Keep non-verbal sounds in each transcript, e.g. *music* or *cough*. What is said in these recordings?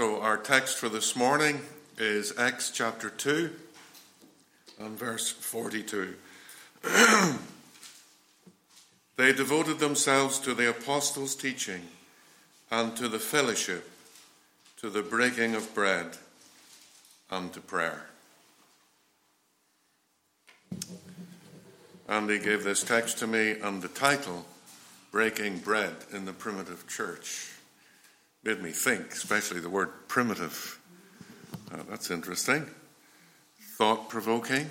So, our text for this morning is Acts chapter 2 and verse 42. *clears throat* they devoted themselves to the apostles' teaching and to the fellowship, to the breaking of bread, and to prayer. Andy gave this text to me, and the title, Breaking Bread in the Primitive Church, made me think, especially the word primitive. Uh, that's interesting. Thought provoking.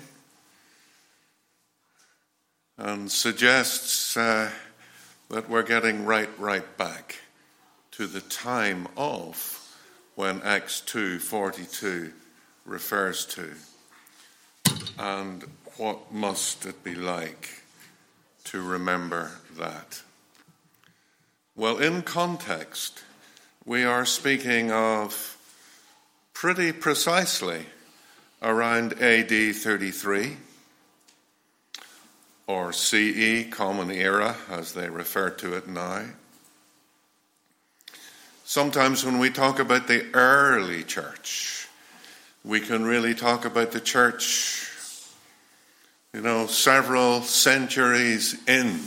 And suggests uh, that we're getting right, right back to the time of when Acts 2:42 refers to. And what must it be like to remember that? Well, in context, we are speaking of pretty precisely around AD 33 or CE, Common Era, as they refer to it now. Sometimes when we talk about the early church, we can really talk about the church, you know, several centuries in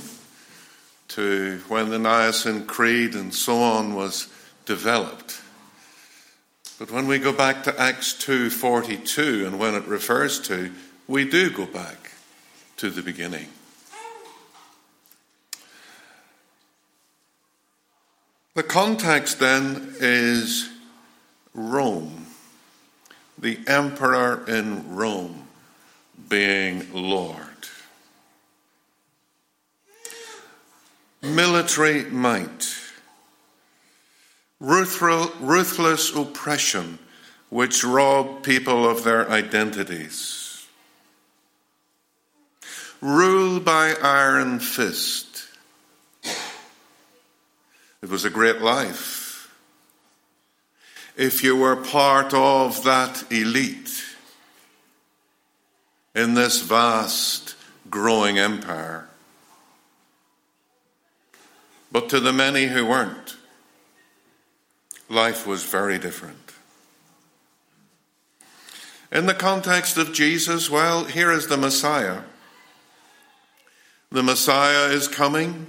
to when the Nicene Creed and so on was developed. But when we go back to Acts 2:42 and when it refers to, we do go back to the beginning. The context then is Rome, the emperor in Rome being Lord. Military might ruthless oppression which rob people of their identities. Rule by iron fist. It was a great life. If you were part of that elite in this vast growing empire. But to the many who weren't, life was very different. In the context of Jesus, well, here is the Messiah. The Messiah is coming,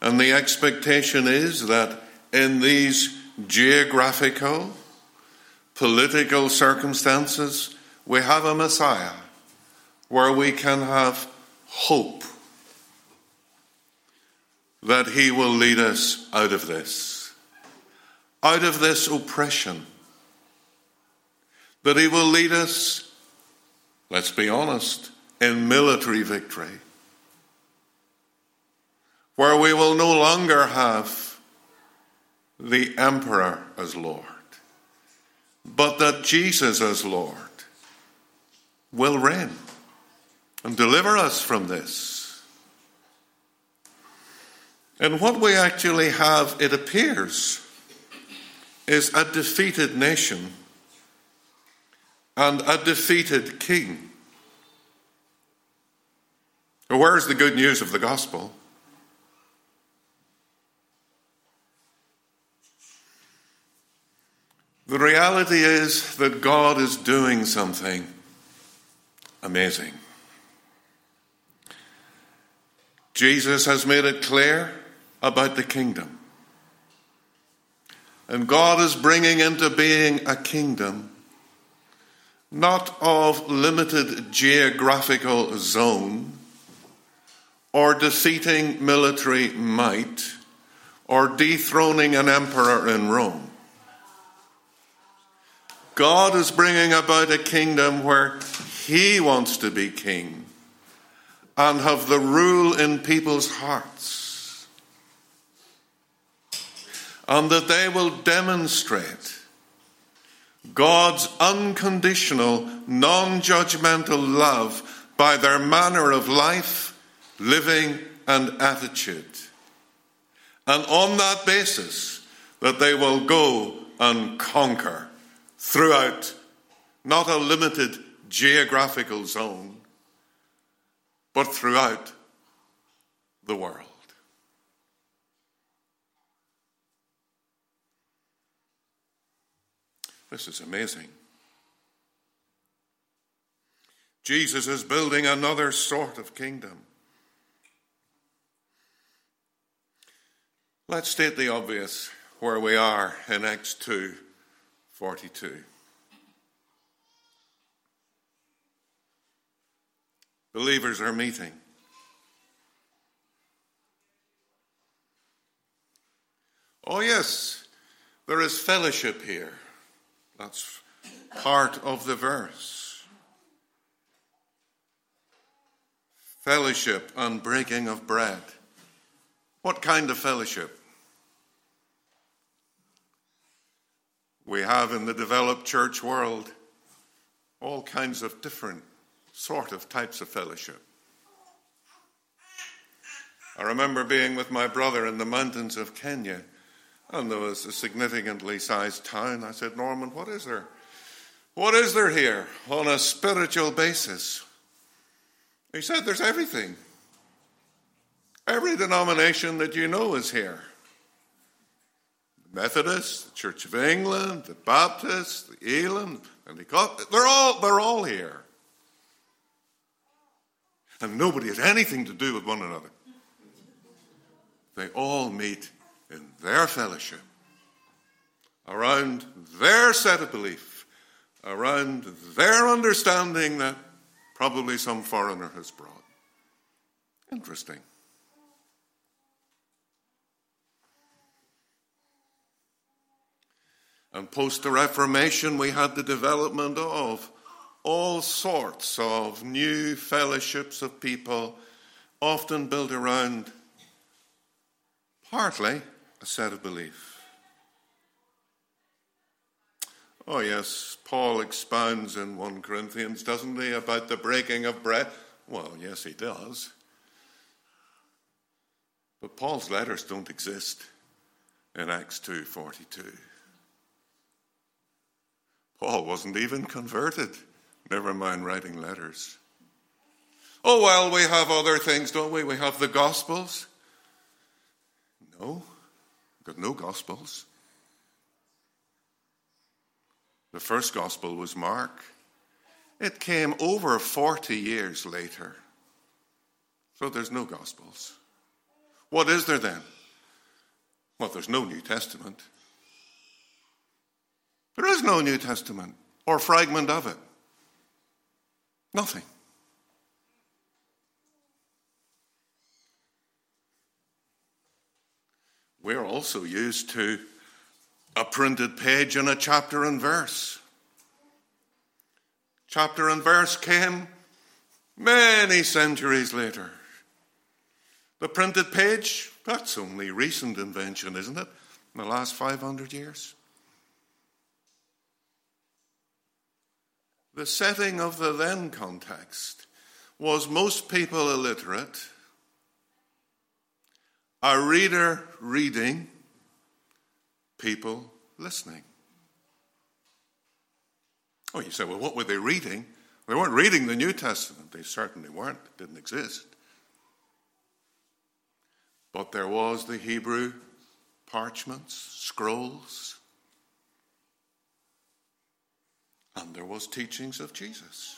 and the expectation is that in these geographical, political circumstances, we have a Messiah where we can have hope that He will lead us out of this out of this oppression. That He will lead us, let's be honest, in military victory, where we will no longer have the emperor as Lord, but that Jesus as Lord will reign and deliver us from this. And what we actually have, it appears, is a defeated nation and a defeated king. Where's the good news of the gospel? The reality is that God is doing something amazing. Jesus has made it clear about the kingdom. And God is bringing into being a kingdom not of limited geographical zone or defeating military might or dethroning an emperor in Rome. God is bringing about a kingdom where He wants to be king and have the rule in people's hearts and that they will demonstrate God's unconditional, non judgmental love by their manner of life, living, and attitude. And on that basis, that they will go and conquer throughout not a limited geographical zone, but throughout the world. This is amazing. Jesus is building another sort of kingdom. Let's state the obvious where we are in Acts 2 42. Believers are meeting. Oh, yes, there is fellowship here. That's part of the verse. Fellowship and breaking of bread. What kind of fellowship? We have in the developed church world all kinds of different sort of types of fellowship. I remember being with my brother in the mountains of Kenya, and there was a significantly sized town. I said, Norman, what is there? What is there here on a spiritual basis? He said, There's everything. Every denomination that you know is here. The Methodists, the Church of England, the Baptists, the Elim, and the they're all they're all here. And nobody has anything to do with one another. They all meet in their fellowship, around their set of belief, around their understanding that probably some foreigner has brought. Interesting. And post the Reformation, we had the development of all sorts of new fellowships of people, often built around partly a set of belief. Oh, yes, Paul expounds in 1 Corinthians, doesn't he, about the breaking of bread? Well, yes, he does. But Paul's letters don't exist in Acts 2:42. Paul wasn't even converted, never mind writing letters. Oh, well, we have other things, don't we? We have the Gospels. No, got no Gospels. The first Gospel was Mark. It came over 40 years later. So there's no Gospels. What is there then? Well, there's no New Testament. There is no New Testament or fragment of it. Nothing. We're also used to a printed page and a chapter and verse. Chapter and verse came many centuries later. The printed page, that's only recent invention, isn't it? In the last 500 years. The setting of the then context was most people illiterate, a reader reading, people listening. Oh, you say, well, what were they reading? They weren't reading the New Testament. They certainly weren't. It didn't exist. But there was the Hebrew parchments, scrolls, And there was teachings of Jesus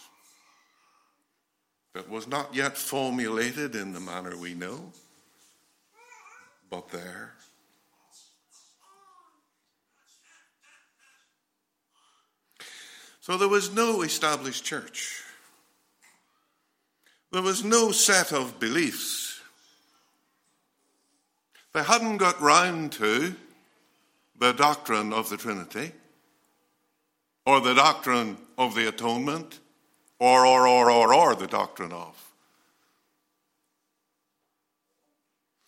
that was not yet formulated in the manner we know, but there. So there was no established church. There was no set of beliefs. They hadn't got round to the doctrine of the Trinity or the doctrine of the atonement, or, or, or, or, or the doctrine of.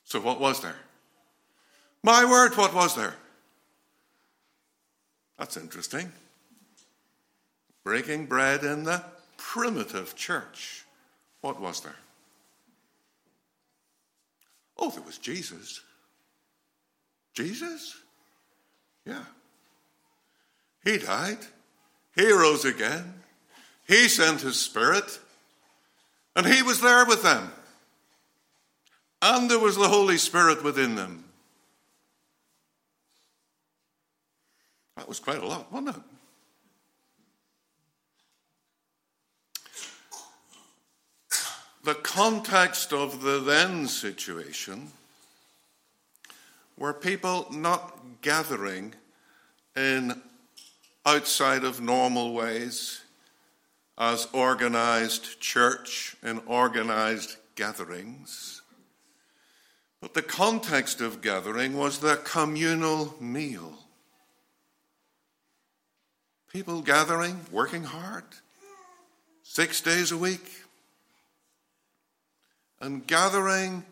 So, what was there? My word, what was there? That's interesting. Breaking bread in the primitive church. What was there? Oh, there was Jesus. Jesus? Yeah. He died. He rose again. He sent his spirit. And he was there with them. And there was the Holy Spirit within them. That was quite a lot, wasn't it? The context of the then situation were people not gathering in outside of normal ways as organized church and organized gatherings. But the context of gathering was the communal meal. People gathering, working hard, six days a week, and gathering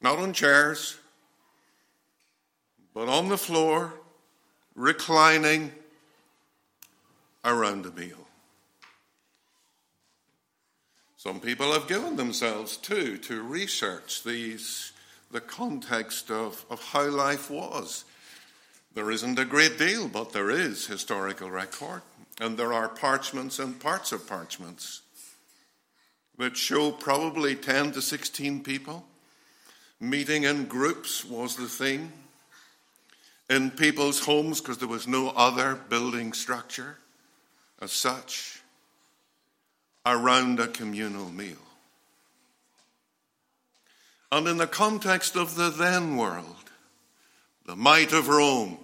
not on chairs, but on the floor, reclining around a meal. Some people have given themselves too to research these, the context of, of how life was. There isn't a great deal, but there is historical record, and there are parchments and parts of parchments that show probably 10 to 16 people. Meeting in groups was the thing. In people's homes, because there was no other building structure as such, around a communal meal. And in the context of the then world, the might of Rome,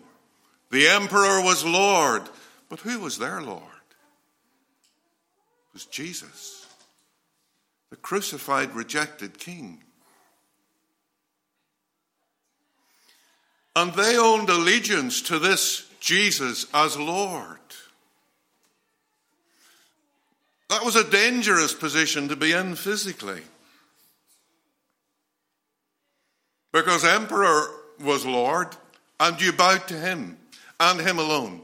the emperor was Lord, but who was their Lord? It was Jesus the crucified, rejected king. And they owned allegiance to this Jesus as Lord. That was a dangerous position to be in physically. Because Emperor was Lord, and you bowed to him and him alone.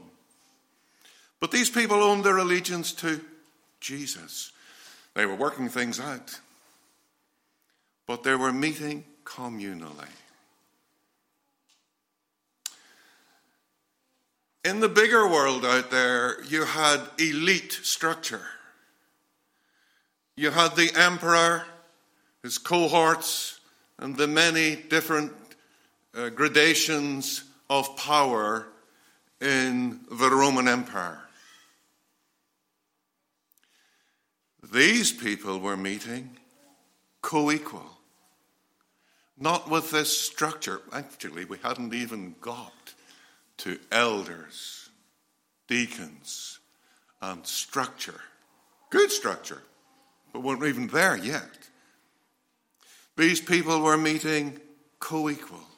But these people owned their allegiance to Jesus. They were working things out, but they were meeting communally. In the bigger world out there, you had elite structure. You had the emperor, his cohorts, and the many different uh, gradations of power in the Roman Empire. These people were meeting co equal. Not with this structure. Actually, we hadn't even got to elders, deacons, and structure. Good structure, but weren't even there yet. These people were meeting co equal.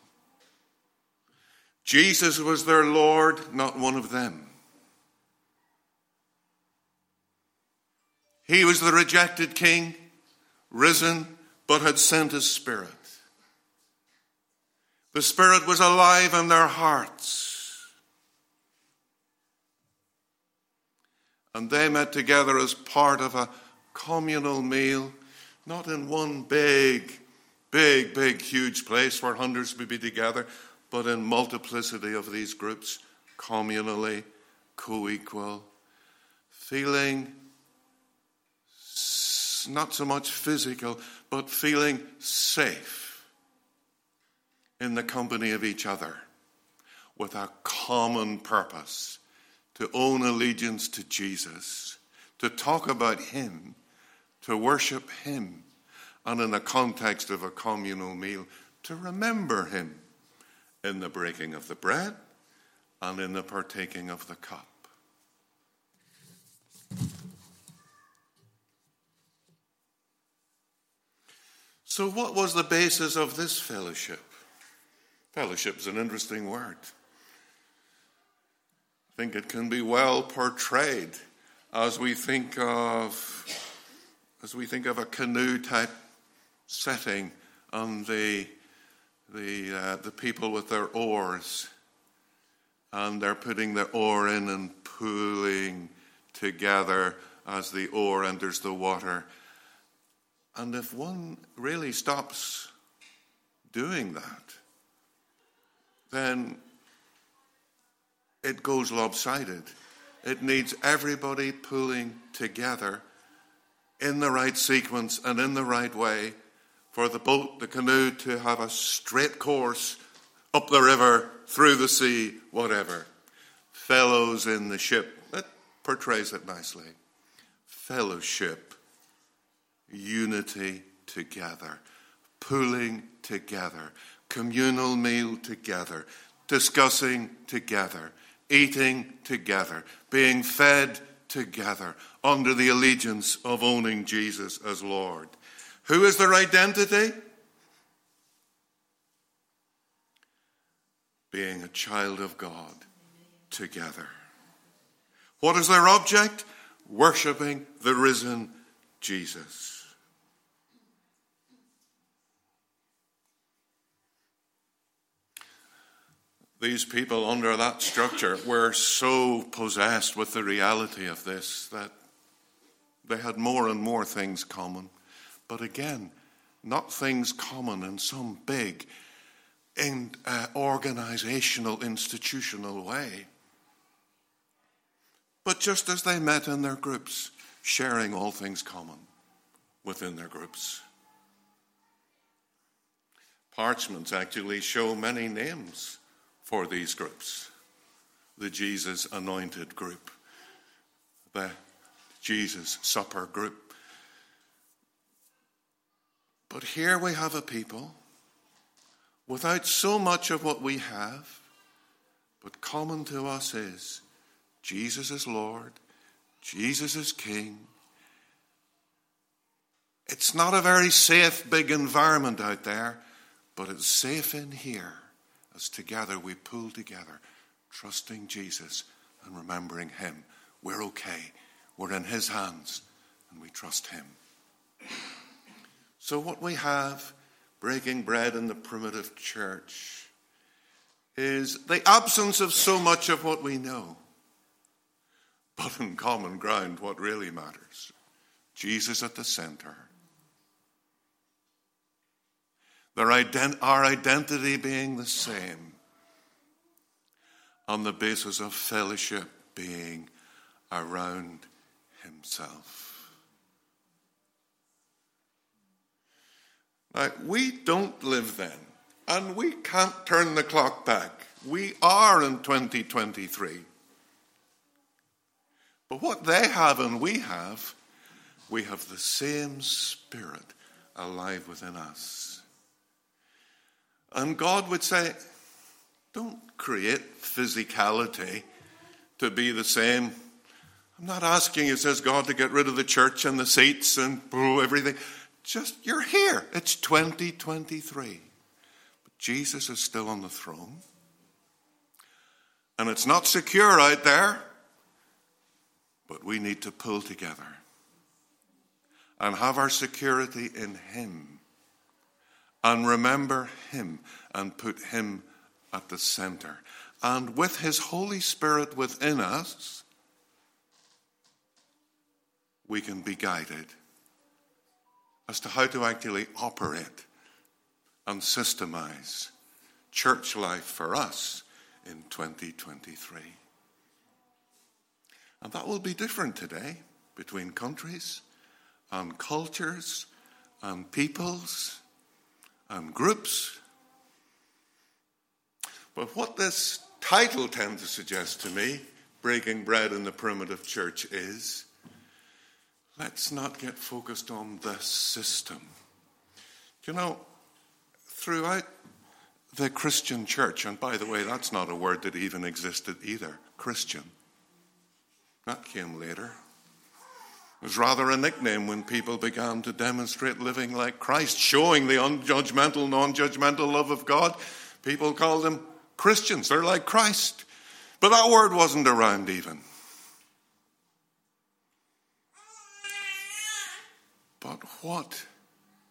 Jesus was their Lord, not one of them. He was the rejected king, risen, but had sent his spirit. The spirit was alive in their hearts. And they met together as part of a communal meal, not in one big, big, big, huge place where hundreds would be together, but in multiplicity of these groups, communally, co equal, feeling not so much physical, but feeling safe in the company of each other with a common purpose to own allegiance to Jesus, to talk about Him, to worship Him, and in the context of a communal meal, to remember Him in the breaking of the bread and in the partaking of the cup. So, what was the basis of this fellowship? Fellowship is an interesting word. I think it can be well portrayed as we think of as we think of a canoe type setting on the the uh, the people with their oars and they're putting their oar in and pulling together as the oar enters the water and if one really stops doing that, then it goes lopsided. It needs everybody pulling together in the right sequence and in the right way for the boat, the canoe, to have a straight course up the river, through the sea, whatever. Fellows in the ship. That portrays it nicely. Fellowship unity together, pooling together, communal meal together, discussing together, eating together, being fed together under the allegiance of owning Jesus as Lord. Who is their identity? Being a child of God together. What is their object? Worshipping the risen Jesus. These people under that structure were so possessed with the reality of this that they had more and more things common. But again, not things common in some big in, uh, organizational, institutional way. But just as they met in their groups, sharing all things common within their groups. Parchments actually show many names for these groups the Jesus anointed group, the Jesus supper group. But here we have a people without so much of what we have, but common to us is Jesus is Lord, Jesus is King. It's not a very safe, big environment out there, but it's safe in here as together we pull together, trusting Jesus and remembering Him. We're okay. We're in His hands and we trust Him. So, what we have breaking bread in the primitive church is the absence of so much of what we know but in common ground, what really matters Jesus at the center. Ident- our identity being the same on the basis of fellowship being around Himself. Now, we don't live then, and we can't turn the clock back. We are in 2023. But what they have and we have, we have the same Spirit alive within us. And God would say, don't create physicality to be the same. I'm not asking you, says God, to get rid of the church and the seats and everything. Just, you're here. It's 2023. But Jesus is still on the throne. And it's not secure out there. But we need to pull together and have our security in Him and remember Him and put Him at the center. And with His Holy Spirit within us, we can be guided as to how to actually operate and systemize church life for us in 2023. And that will be different today between countries and cultures and peoples and groups. But what this title tends to suggest to me, Breaking Bread in the Primitive Church, is let's not get focused on the system. You know, throughout the Christian church, and by the way, that's not a word that even existed either, Christian. That came later. It was rather a nickname when people began to demonstrate living like Christ, showing the unjudgmental, non judgmental love of God. People called them Christians. They're like Christ. But that word wasn't around even. But what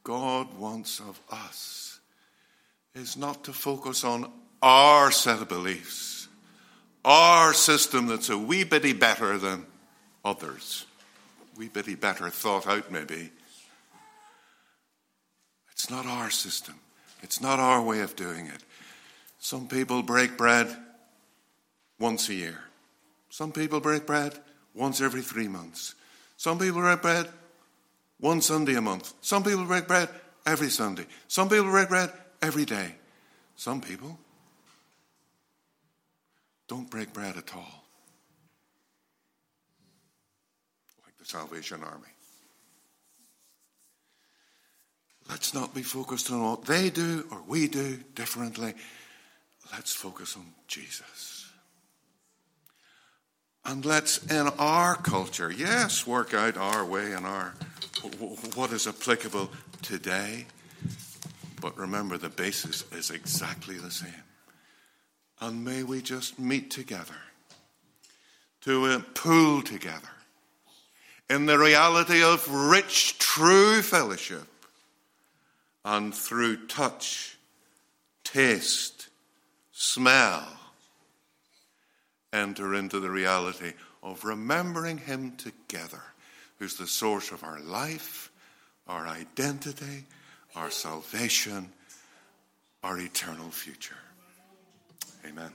God wants of us is not to focus on our set of beliefs our system that's a wee bitty better than others, wee bitty better thought out maybe. It's not our system. It's not our way of doing it. Some people break bread once a year. Some people break bread once every three months. Some people break bread one Sunday a month. Some people break bread every Sunday. Some people break bread every day. Some people don't break bread at all. Like the Salvation Army. Let's not be focused on what they do or we do differently. Let's focus on Jesus. And let's, in our culture, yes, work out our way and our what is applicable today. But remember, the basis is exactly the same. And may we just meet together to uh, pool together in the reality of rich, true fellowship and through touch, taste, smell, enter into the reality of remembering Him together, who's the source of our life, our identity, our salvation, our eternal future. Amen.